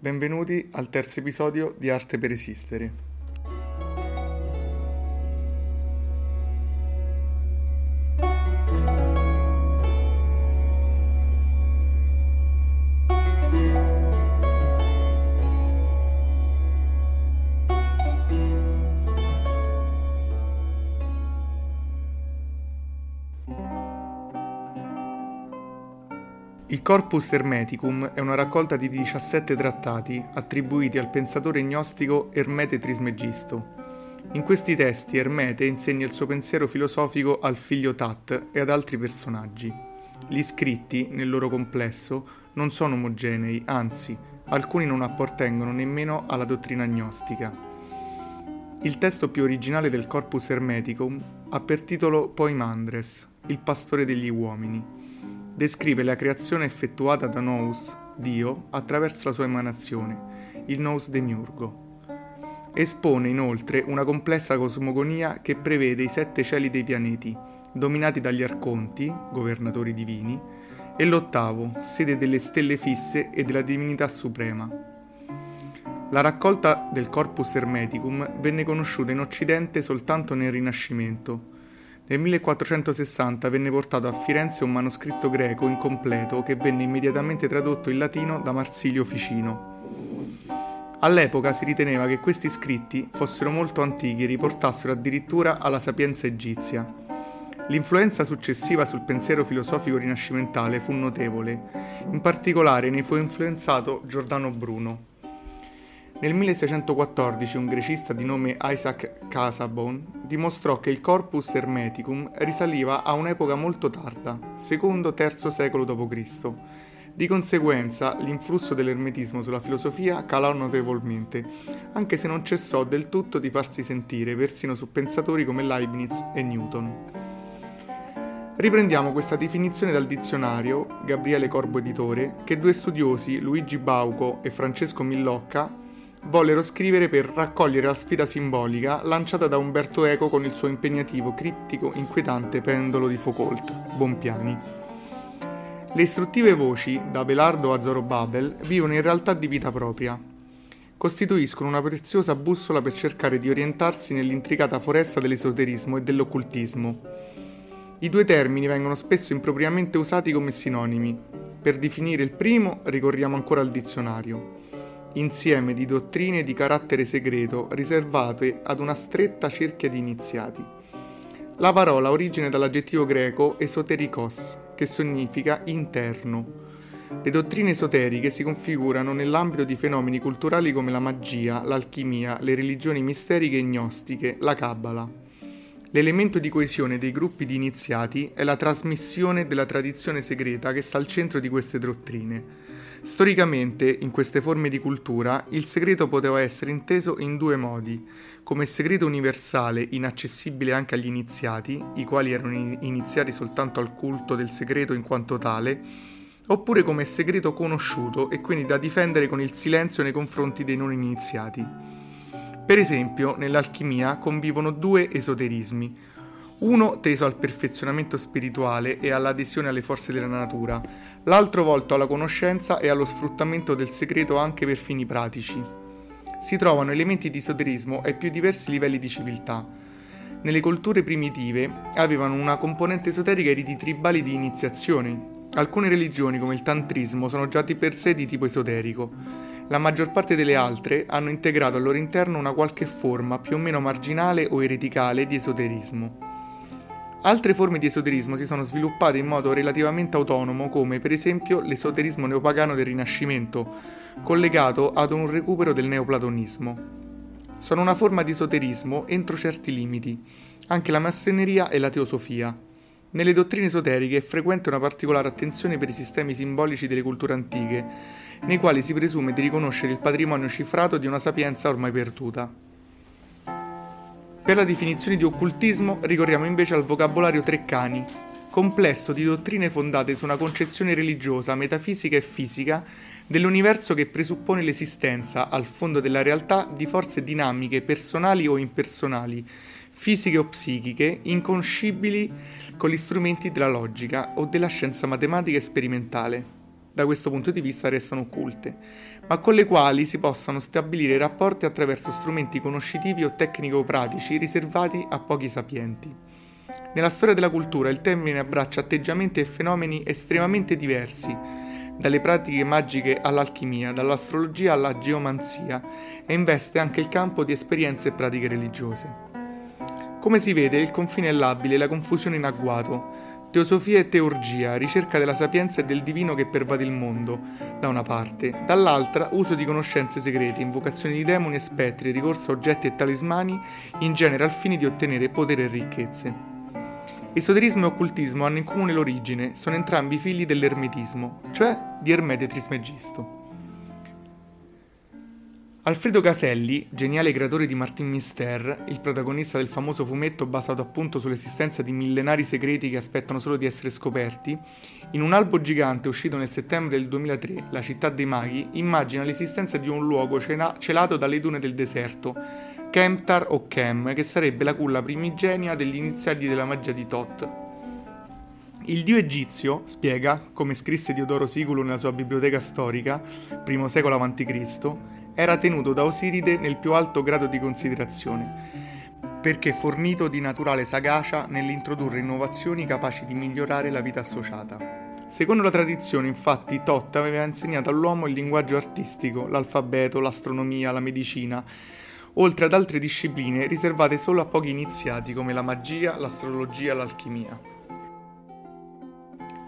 Benvenuti al terzo episodio di Arte per Esistere. Corpus Hermeticum è una raccolta di 17 trattati attribuiti al pensatore gnostico Ermete Trismegisto. In questi testi Ermete insegna il suo pensiero filosofico al figlio Tat e ad altri personaggi. Gli scritti, nel loro complesso, non sono omogenei, anzi, alcuni non appartengono nemmeno alla dottrina gnostica. Il testo più originale del Corpus Hermeticum ha per titolo Poimandres, il pastore degli uomini descrive la creazione effettuata da Nous, Dio, attraverso la sua emanazione, il Nous demiurgo. Espone inoltre una complessa cosmogonia che prevede i sette cieli dei pianeti, dominati dagli arconti, governatori divini, e l'ottavo, sede delle stelle fisse e della divinità suprema. La raccolta del Corpus Hermeticum venne conosciuta in Occidente soltanto nel Rinascimento, nel 1460 venne portato a Firenze un manoscritto greco incompleto che venne immediatamente tradotto in latino da Marsilio Ficino. All'epoca si riteneva che questi scritti fossero molto antichi e riportassero addirittura alla sapienza egizia. L'influenza successiva sul pensiero filosofico rinascimentale fu notevole, in particolare ne fu influenzato Giordano Bruno. Nel 1614 un grecista di nome Isaac Casaubon dimostrò che il Corpus Hermeticum risaliva a un'epoca molto tarda, secondo-terzo secolo d.C. Di conseguenza, l'influsso dell'ermetismo sulla filosofia calò notevolmente, anche se non cessò del tutto di farsi sentire persino su pensatori come Leibniz e Newton. Riprendiamo questa definizione dal dizionario, Gabriele Corbo Editore, che due studiosi, Luigi Bauco e Francesco Millocca, vollero scrivere per raccogliere la sfida simbolica lanciata da Umberto Eco con il suo impegnativo, criptico, inquietante pendolo di Foucault, Bompiani. Le istruttive voci, da Belardo a Zorobabel, vivono in realtà di vita propria. Costituiscono una preziosa bussola per cercare di orientarsi nell'intricata foresta dell'esoterismo e dell'occultismo. I due termini vengono spesso impropriamente usati come sinonimi. Per definire il primo ricorriamo ancora al dizionario insieme di dottrine di carattere segreto riservate ad una stretta cerchia di iniziati. La parola origina dall'aggettivo greco esoterikos, che significa interno. Le dottrine esoteriche si configurano nell'ambito di fenomeni culturali come la magia, l'alchimia, le religioni misteriche e gnostiche, la Kabbala. L'elemento di coesione dei gruppi di iniziati è la trasmissione della tradizione segreta che sta al centro di queste dottrine. Storicamente, in queste forme di cultura, il segreto poteva essere inteso in due modi, come segreto universale inaccessibile anche agli iniziati, i quali erano iniziati soltanto al culto del segreto in quanto tale, oppure come segreto conosciuto e quindi da difendere con il silenzio nei confronti dei non iniziati. Per esempio, nell'alchimia convivono due esoterismi, uno teso al perfezionamento spirituale e all'adesione alle forze della natura, l'altro volto alla conoscenza e allo sfruttamento del segreto anche per fini pratici. Si trovano elementi di esoterismo ai più diversi livelli di civiltà. Nelle culture primitive avevano una componente esoterica i riti tribali di iniziazione. Alcune religioni, come il tantrismo, sono già di per sé di tipo esoterico. La maggior parte delle altre hanno integrato al loro interno una qualche forma più o meno marginale o ereticale di esoterismo. Altre forme di esoterismo si sono sviluppate in modo relativamente autonomo, come per esempio l'esoterismo neopagano del Rinascimento, collegato ad un recupero del neoplatonismo. Sono una forma di esoterismo entro certi limiti, anche la massoneria e la teosofia. Nelle dottrine esoteriche è frequente una particolare attenzione per i sistemi simbolici delle culture antiche, nei quali si presume di riconoscere il patrimonio cifrato di una sapienza ormai perduta. Per la definizione di occultismo ricorriamo invece al vocabolario Treccani, complesso di dottrine fondate su una concezione religiosa, metafisica e fisica dell'universo che presuppone l'esistenza, al fondo della realtà, di forze dinamiche personali o impersonali, fisiche o psichiche, inconscibili con gli strumenti della logica o della scienza matematica e sperimentale. da questo punto di vista restano occulte, ma con le quali si possano stabilire rapporti attraverso strumenti conoscitivi o tecnico-pratici riservati a pochi sapienti. Nella storia della cultura il termine abbraccia atteggiamenti e fenomeni estremamente diversi, dalle pratiche magiche all'alchimia, dall'astrologia alla geomanzia, e investe anche il campo di esperienze e pratiche religiose. Come si vede, il confine è labile e la confusione in agguato, Teosofia e teurgia, ricerca della sapienza e del divino che pervade il mondo, da una parte, dall'altra uso di conoscenze segrete, invocazioni di demoni e spettri, ricorso a oggetti e talismani, in genere al fine di ottenere potere e ricchezze. Esoterismo e occultismo hanno in comune l'origine, sono entrambi figli dell'ermetismo, cioè di Ermete Trismegisto. Alfredo Caselli, geniale creatore di Martin Mister, il protagonista del famoso fumetto basato appunto sull'esistenza di millenari segreti che aspettano solo di essere scoperti, in un albo gigante uscito nel settembre del 2003, La città dei maghi, immagina l'esistenza di un luogo celato dalle dune del deserto, Kemptar o Kem, che sarebbe la culla primigenia degli iniziati della magia di Thoth. Il dio egizio, spiega, come scrisse Diodoro Siculo nella sua biblioteca storica, primo secolo a.C., era tenuto da Osiride nel più alto grado di considerazione, perché fornito di naturale sagacia nell'introdurre innovazioni capaci di migliorare la vita associata. Secondo la tradizione, infatti, Tot aveva insegnato all'uomo il linguaggio artistico, l'alfabeto, l'astronomia, la medicina, oltre ad altre discipline riservate solo a pochi iniziati come la magia, l'astrologia l'alchimia.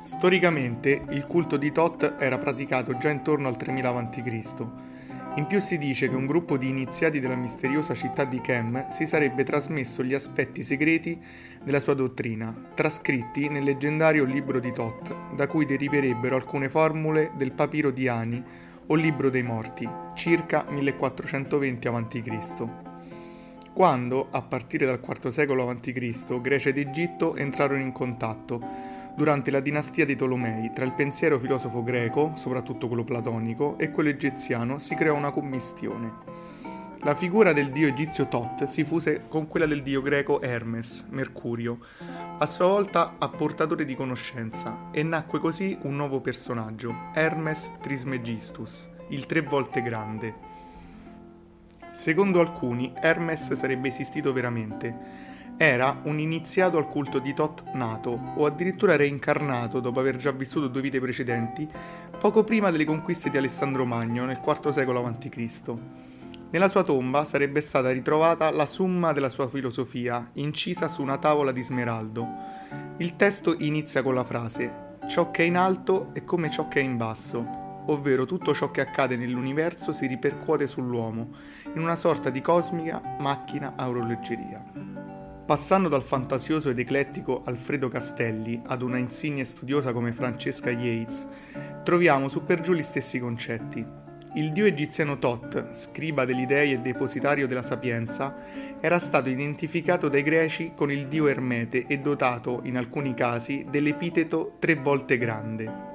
Storicamente, il culto di Tot era praticato già intorno al 3000 a.C., in più si dice che un gruppo di iniziati della misteriosa città di Chem si sarebbe trasmesso gli aspetti segreti della sua dottrina, trascritti nel leggendario libro di Thoth, da cui deriverebbero alcune formule del papiro di Ani o libro dei morti, circa 1420 a.C. Quando, a partire dal IV secolo a.C., Grecia ed Egitto entrarono in contatto, durante la dinastia dei Tolomei, tra il pensiero filosofo greco, soprattutto quello platonico, e quello egiziano si creò una commistione. La figura del dio egizio Tot si fuse con quella del dio greco Hermes, Mercurio, a sua volta apportatore di conoscenza, e nacque così un nuovo personaggio, Hermes Trismegistus, il tre volte grande. Secondo alcuni, Hermes sarebbe esistito veramente, era un iniziato al culto di Tot nato, o addirittura reincarnato dopo aver già vissuto due vite precedenti, poco prima delle conquiste di Alessandro Magno nel IV secolo a.C. Nella sua tomba sarebbe stata ritrovata la summa della sua filosofia, incisa su una tavola di smeraldo. Il testo inizia con la frase Ciò che è in alto è come ciò che è in basso, ovvero tutto ciò che accade nell'universo si ripercuote sull'uomo, in una sorta di cosmica macchina a orologeria. Passando dal fantasioso ed eclettico Alfredo Castelli ad una insigne studiosa come Francesca Yates, troviamo su per giù gli stessi concetti. Il dio egiziano Tot, scriba degli dei e depositario della sapienza, era stato identificato dai greci con il dio Ermete e dotato, in alcuni casi, dell'epiteto tre volte grande.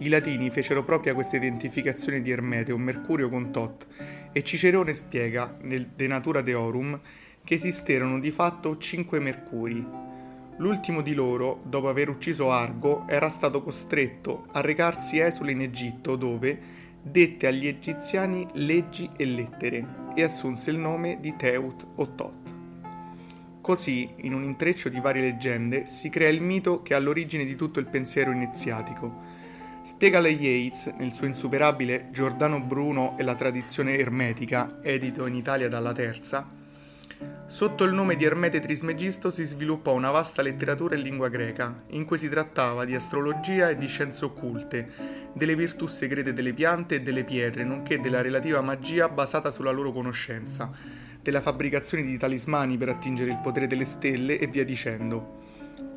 I latini fecero propria questa identificazione di Ermete o Mercurio con Tot e Cicerone spiega, nel De Natura Deorum, che esisterono di fatto cinque Mercuri. L'ultimo di loro, dopo aver ucciso Argo, era stato costretto a recarsi esule in Egitto dove dette agli egiziani leggi e lettere e assunse il nome di Teut o Tot. Così, in un intreccio di varie leggende, si crea il mito che è all'origine di tutto il pensiero iniziatico, Spiega la Yates nel suo insuperabile Giordano Bruno e la tradizione ermetica, edito in Italia dalla Terza, Sotto il nome di Ermete Trismegisto si sviluppò una vasta letteratura in lingua greca, in cui si trattava di astrologia e di scienze occulte, delle virtù segrete delle piante e delle pietre, nonché della relativa magia basata sulla loro conoscenza, della fabbricazione di talismani per attingere il potere delle stelle e via dicendo.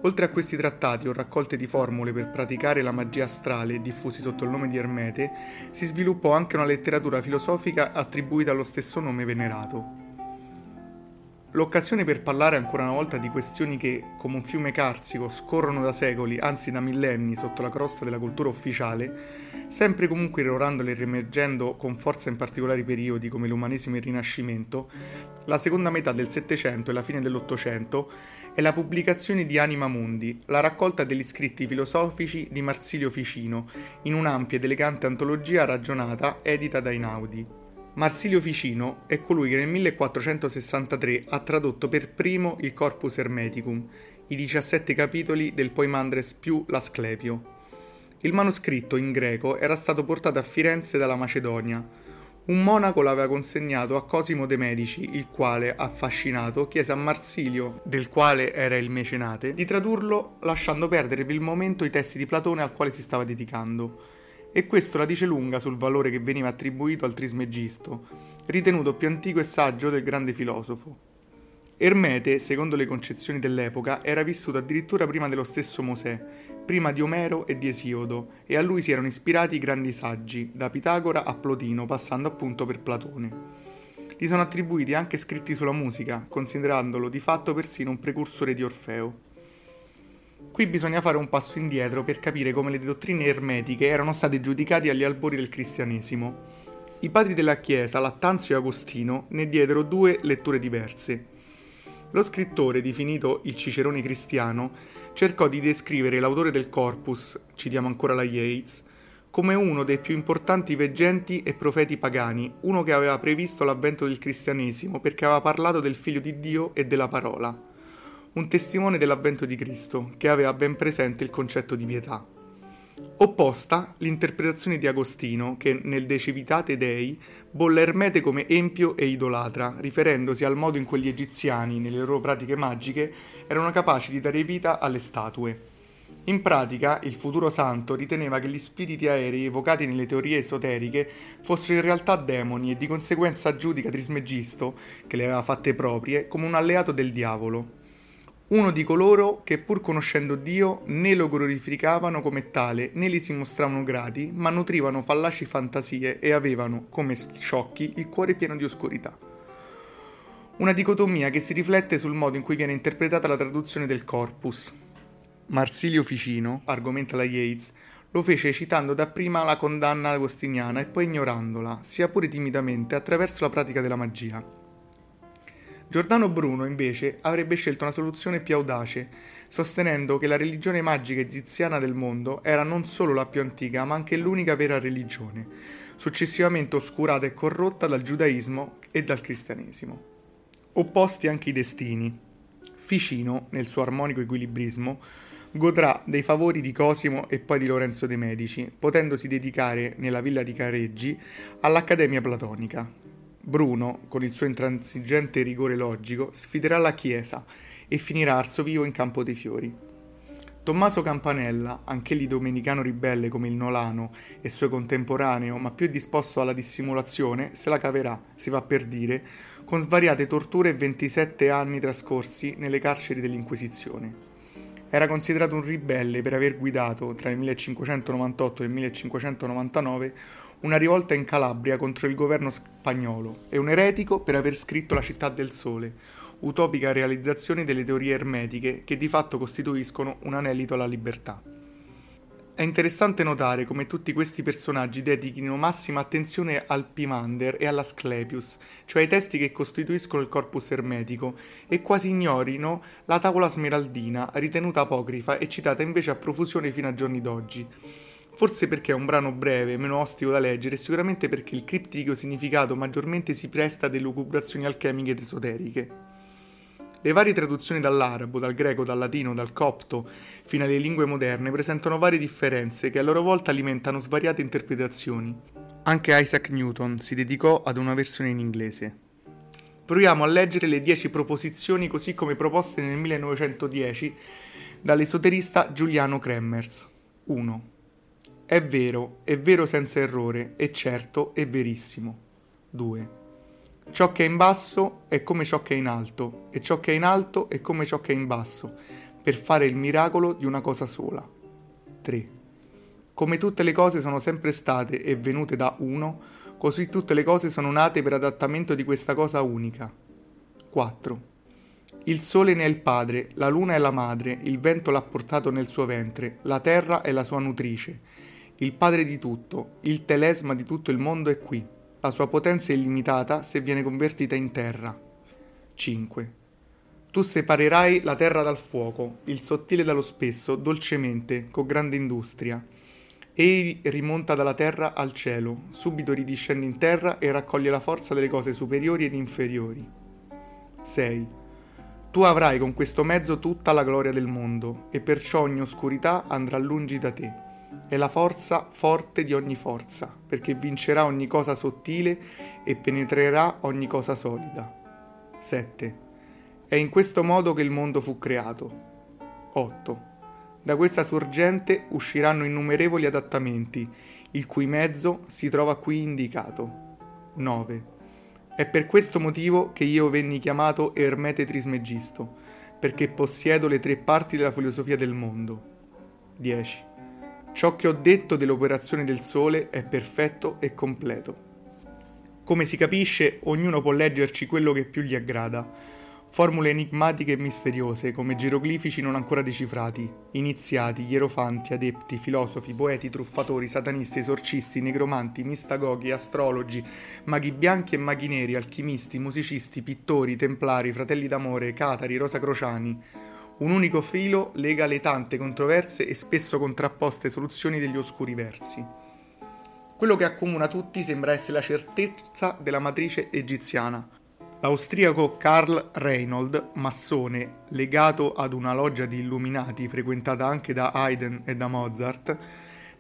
Oltre a questi trattati o raccolte di formule per praticare la magia astrale diffusi sotto il nome di Ermete, si sviluppò anche una letteratura filosofica attribuita allo stesso nome venerato. L'occasione per parlare ancora una volta di questioni che, come un fiume carsico, scorrono da secoli, anzi da millenni, sotto la crosta della cultura ufficiale, sempre comunque irrorandole e riemergendo con forza in particolari periodi come l'umanesimo e il Rinascimento, la seconda metà del Settecento e la fine dell'Ottocento è la pubblicazione di Anima Mundi, la raccolta degli scritti filosofici di Marsilio Ficino, in un'ampia ed elegante antologia ragionata edita da Inaudi. Marsilio Ficino è colui che nel 1463 ha tradotto per primo il Corpus Hermeticum, i 17 capitoli del Poimandres più l'Asclepio. Il manoscritto in greco era stato portato a Firenze dalla Macedonia. Un monaco l'aveva consegnato a Cosimo de' Medici, il quale, affascinato, chiese a Marsilio, del quale era il mecenate, di tradurlo lasciando perdere per il momento i testi di Platone al quale si stava dedicando e questo la dice lunga sul valore che veniva attribuito al Trismegisto, ritenuto più antico e saggio del grande filosofo. Ermete, secondo le concezioni dell'epoca, era vissuto addirittura prima dello stesso Mosè, prima di Omero e di Esiodo, e a lui si erano ispirati i grandi saggi, da Pitagora a Plotino, passando appunto per Platone. Gli sono attribuiti anche scritti sulla musica, considerandolo di fatto persino un precursore di Orfeo. Qui bisogna fare un passo indietro per capire come le dottrine ermetiche erano state giudicate agli albori del cristianesimo. I padri della Chiesa, Lattanzio e Agostino, ne diedero due letture diverse. Lo scrittore, definito il Cicerone cristiano, cercò di descrivere l'autore del corpus, citiamo ancora la Yates, come uno dei più importanti veggenti e profeti pagani, uno che aveva previsto l'avvento del cristianesimo perché aveva parlato del figlio di Dio e della parola un testimone dell'avvento di Cristo, che aveva ben presente il concetto di pietà. Opposta l'interpretazione di Agostino, che nel De Civitate Dei bolle Ermete come empio e idolatra, riferendosi al modo in cui gli egiziani, nelle loro pratiche magiche, erano capaci di dare vita alle statue. In pratica, il futuro santo riteneva che gli spiriti aerei evocati nelle teorie esoteriche fossero in realtà demoni e di conseguenza giudica Trismegisto, che le aveva fatte proprie, come un alleato del diavolo uno di coloro che pur conoscendo Dio né lo glorificavano come tale né gli si mostravano grati, ma nutrivano fallaci fantasie e avevano, come sciocchi, il cuore pieno di oscurità. Una dicotomia che si riflette sul modo in cui viene interpretata la traduzione del corpus. Marsilio Ficino, argomenta la Yates, lo fece citando dapprima la condanna agostiniana e poi ignorandola, sia pure timidamente, attraverso la pratica della magia. Giordano Bruno, invece, avrebbe scelto una soluzione più audace, sostenendo che la religione magica egiziana del mondo era non solo la più antica, ma anche l'unica vera religione, successivamente oscurata e corrotta dal giudaismo e dal cristianesimo. Opposti anche i destini. Ficino, nel suo armonico equilibrismo, godrà dei favori di Cosimo e poi di Lorenzo de' Medici, potendosi dedicare nella villa di Careggi all'Accademia Platonica, Bruno, con il suo intransigente rigore logico, sfiderà la Chiesa e finirà arso vivo in Campo dei Fiori. Tommaso Campanella, anch'egli domenicano ribelle come il Nolano e suo contemporaneo, ma più disposto alla dissimulazione, se la caverà, si va per dire, con svariate torture e 27 anni trascorsi nelle carceri dell'Inquisizione. Era considerato un ribelle per aver guidato, tra il 1598 e il 1599, una rivolta in Calabria contro il governo spagnolo e un eretico per aver scritto La città del sole, utopica realizzazione delle teorie ermetiche che di fatto costituiscono un anelito alla libertà. È interessante notare come tutti questi personaggi dedichino massima attenzione al Pimander e all'Asclepius, cioè ai testi che costituiscono il corpus ermetico, e quasi ignorino la tavola smeraldina, ritenuta apocrifa e citata invece a profusione fino a giorni d'oggi. Forse perché è un brano breve, meno ostico da leggere, e sicuramente perché il criptico significato maggiormente si presta a delucubrazioni alchemiche ed esoteriche. Le varie traduzioni dall'arabo, dal greco, dal latino, dal copto, fino alle lingue moderne, presentano varie differenze che a loro volta alimentano svariate interpretazioni. Anche Isaac Newton si dedicò ad una versione in inglese. Proviamo a leggere le dieci proposizioni così come proposte nel 1910 dall'esoterista Giuliano Kremmers. 1. È vero, è vero senza errore, è certo, è verissimo. 2. Ciò che è in basso è come ciò che è in alto, e ciò che è in alto è come ciò che è in basso, per fare il miracolo di una cosa sola. 3. Come tutte le cose sono sempre state e venute da uno, così tutte le cose sono nate per adattamento di questa cosa unica. 4. Il sole ne è il padre, la luna è la madre, il vento l'ha portato nel suo ventre, la terra è la sua nutrice. Il padre di tutto, il telesma di tutto il mondo è qui. La sua potenza è illimitata se viene convertita in terra. 5. Tu separerai la terra dal fuoco, il sottile dallo spesso, dolcemente, con grande industria. Ei rimonta dalla terra al cielo, subito ridiscende in terra e raccoglie la forza delle cose superiori ed inferiori. 6. Tu avrai con questo mezzo tutta la gloria del mondo, e perciò ogni oscurità andrà lungi da te. È la forza forte di ogni forza, perché vincerà ogni cosa sottile e penetrerà ogni cosa solida. 7. È in questo modo che il mondo fu creato. 8. Da questa sorgente usciranno innumerevoli adattamenti, il cui mezzo si trova qui indicato. 9. È per questo motivo che io venni chiamato Ermete Trismegisto, perché possiedo le tre parti della filosofia del mondo. 10. Ciò che ho detto dell'operazione del Sole è perfetto e completo. Come si capisce, ognuno può leggerci quello che più gli aggrada Formule enigmatiche e misteriose, come geroglifici non ancora decifrati, iniziati, ierofanti, adepti, filosofi, poeti, truffatori, satanisti, esorcisti, negromanti, mistagoghi, astrologi, maghi bianchi e maghi neri, alchimisti, musicisti, pittori, templari, fratelli d'amore, catari, rosacrociani. Un unico filo lega le tante controverse e spesso contrapposte soluzioni degli oscuri versi. Quello che accomuna tutti sembra essere la certezza della matrice egiziana, L'austriaco Karl Reinhold, massone, legato ad una loggia di illuminati frequentata anche da Haydn e da Mozart,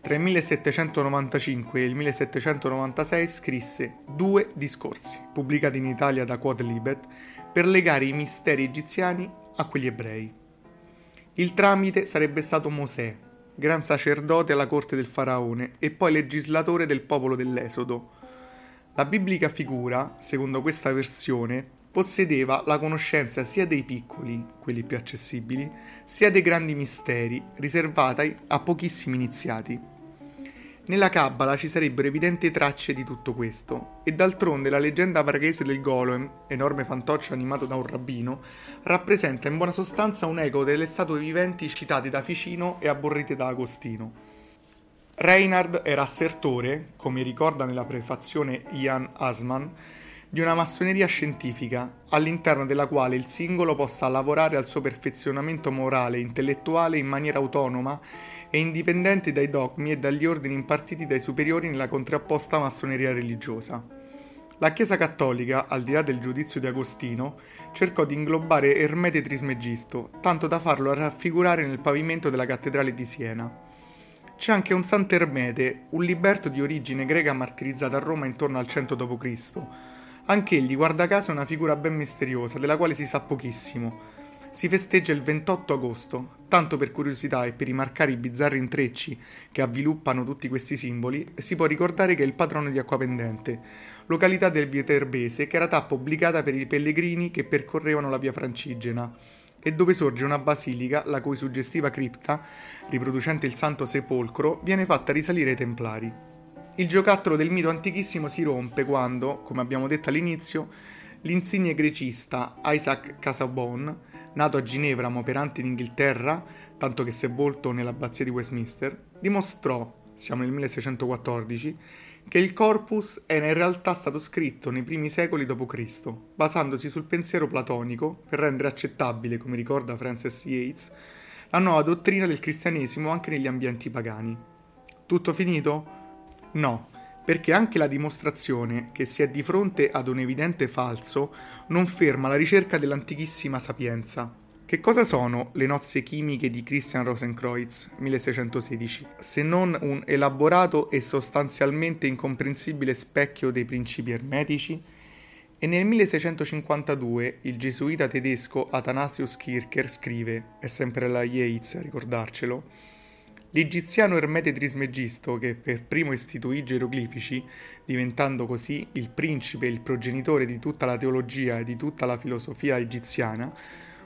tra il 1795 e il 1796 scrisse due discorsi, pubblicati in Italia da Quodlibet, per legare i misteri egiziani a quelli ebrei. Il tramite sarebbe stato Mosè, gran sacerdote alla corte del faraone e poi legislatore del popolo dell'Esodo, la biblica figura, secondo questa versione, possedeva la conoscenza sia dei piccoli, quelli più accessibili, sia dei grandi misteri, riservata a pochissimi iniziati. Nella Kabbala ci sarebbero evidenti tracce di tutto questo, e d'altronde la leggenda varghese del Golem, enorme fantoccio animato da un rabbino, rappresenta in buona sostanza un eco delle statue viventi citate da Ficino e aborrite da Agostino. Reinhard era assertore, come ricorda nella prefazione Ian Asman, di una massoneria scientifica, all'interno della quale il singolo possa lavorare al suo perfezionamento morale e intellettuale in maniera autonoma e indipendente dai dogmi e dagli ordini impartiti dai superiori nella contrapposta massoneria religiosa. La Chiesa cattolica, al di là del giudizio di Agostino, cercò di inglobare Ermete Trismegisto, tanto da farlo raffigurare nel pavimento della cattedrale di Siena. C'è anche un Sant'Ermete, un liberto di origine greca martirizzato a Roma intorno al 100 d.C. Anch'egli, guarda caso, è una figura ben misteriosa, della quale si sa pochissimo. Si festeggia il 28 agosto, tanto per curiosità e per rimarcare i bizzarri intrecci che avviluppano tutti questi simboli, si può ricordare che è il patrono di Acquapendente, località del Viterbese che era tappa obbligata per i pellegrini che percorrevano la via Francigena e dove sorge una basilica la cui suggestiva cripta, riproducente il Santo Sepolcro, viene fatta risalire ai Templari. Il giocattolo del mito antichissimo si rompe quando, come abbiamo detto all'inizio, l'insigne grecista Isaac Casaubon, nato a Ginevra ma operante in Inghilterra, tanto che sepolto nell'abbazia di Westminster, dimostrò, siamo nel 1614, che il corpus era in realtà stato scritto nei primi secoli d.C., basandosi sul pensiero platonico per rendere accettabile, come ricorda Francis Yates, la nuova dottrina del cristianesimo anche negli ambienti pagani. Tutto finito? No, perché anche la dimostrazione che si è di fronte ad un evidente falso non ferma la ricerca dell'antichissima sapienza. Che cosa sono le nozze chimiche di Christian Rosenkreuz 1616, se non un elaborato e sostanzialmente incomprensibile specchio dei principi ermetici? E nel 1652 il gesuita tedesco Athanasius Kircher scrive, è sempre la Yates a ricordarcelo, L'egiziano Ermete Trismegisto, che per primo istituì i geroglifici, diventando così il principe e il progenitore di tutta la teologia e di tutta la filosofia egiziana,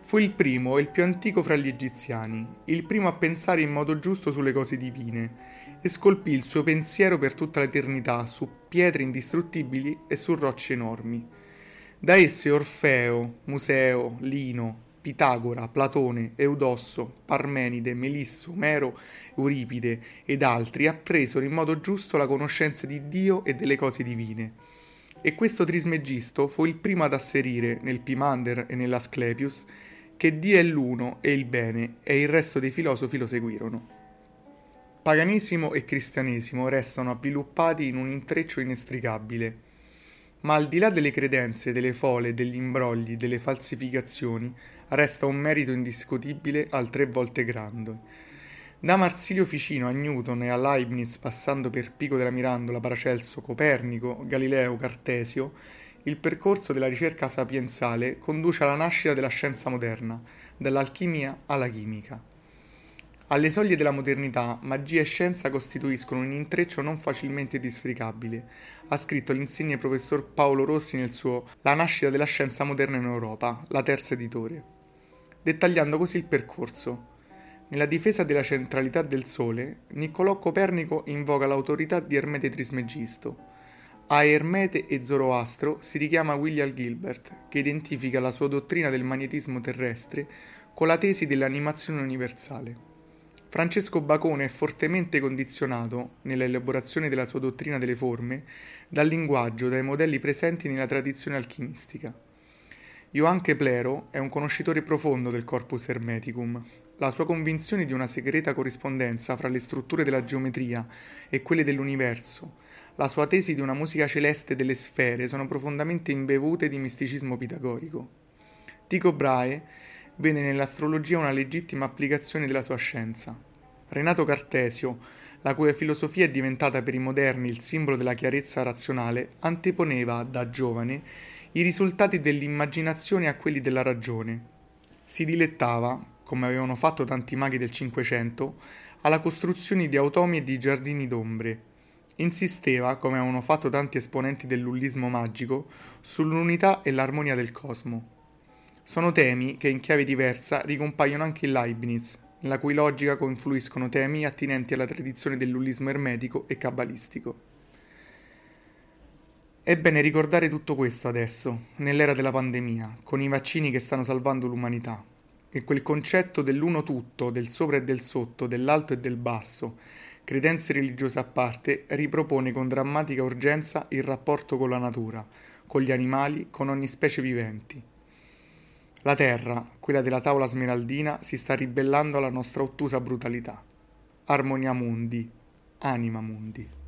Fu il primo e il più antico fra gli egiziani, il primo a pensare in modo giusto sulle cose divine, e scolpì il suo pensiero per tutta l'eternità su pietre indistruttibili e su rocce enormi. Da esse Orfeo, Museo, Lino, Pitagora, Platone, Eudosso, Parmenide, Melisso, Omero, Euripide ed altri appresero in modo giusto la conoscenza di Dio e delle cose divine. E questo Trismegisto fu il primo ad asserire, nel Pimander e nell'Asclepius, che Dio è l'uno e il bene, e il resto dei filosofi lo seguirono. Paganesimo e cristianesimo restano avviluppati in un intreccio inestricabile ma al di là delle credenze, delle fole, degli imbrogli, delle falsificazioni, resta un merito indiscutibile al tre volte grande. Da Marsilio Ficino a Newton e a Leibniz, passando per Pico della Mirandola, Paracelso, Copernico, Galileo, Cartesio, il percorso della ricerca sapienzale conduce alla nascita della scienza moderna, dall'alchimia alla chimica. Alle soglie della modernità, magia e scienza costituiscono un intreccio non facilmente districabile, ha scritto l'insigne professor Paolo Rossi nel suo La nascita della scienza moderna in Europa, la terza editore, dettagliando così il percorso. Nella difesa della centralità del Sole, Niccolò Copernico invoca l'autorità di Ermete Trismegisto. A Ermete e Zoroastro si richiama William Gilbert, che identifica la sua dottrina del magnetismo terrestre con la tesi dell'animazione universale. Francesco Bacone è fortemente condizionato, nell'elaborazione della sua dottrina delle forme, dal linguaggio, dai modelli presenti nella tradizione alchimistica. Johann Keplero è un conoscitore profondo del corpus hermeticum. La sua convinzione di una segreta corrispondenza fra le strutture della geometria e quelle dell'universo, la sua tesi di una musica celeste delle sfere sono profondamente imbevute di misticismo pitagorico. Tycho Brahe vede nell'astrologia una legittima applicazione della sua scienza. Renato Cartesio, la cui filosofia è diventata per i moderni il simbolo della chiarezza razionale, anteponeva da giovane i risultati dell'immaginazione a quelli della ragione. Si dilettava, come avevano fatto tanti maghi del Cinquecento, alla costruzione di automi e di giardini d'ombre. Insisteva, come avevano fatto tanti esponenti dell'ullismo magico, sull'unità e l'armonia del cosmo. Sono temi che in chiave diversa ricompaiono anche in Leibniz, nella cui logica confluiscono temi attinenti alla tradizione dell'ullismo ermetico e cabalistico. È bene ricordare tutto questo adesso, nell'era della pandemia, con i vaccini che stanno salvando l'umanità, e quel concetto dell'uno tutto, del sopra e del sotto, dell'alto e del basso, credenze religiose a parte, ripropone con drammatica urgenza il rapporto con la natura, con gli animali, con ogni specie viventi. La terra, quella della tavola smeraldina, si sta ribellando alla nostra ottusa brutalità. Armonia mundi, anima mundi.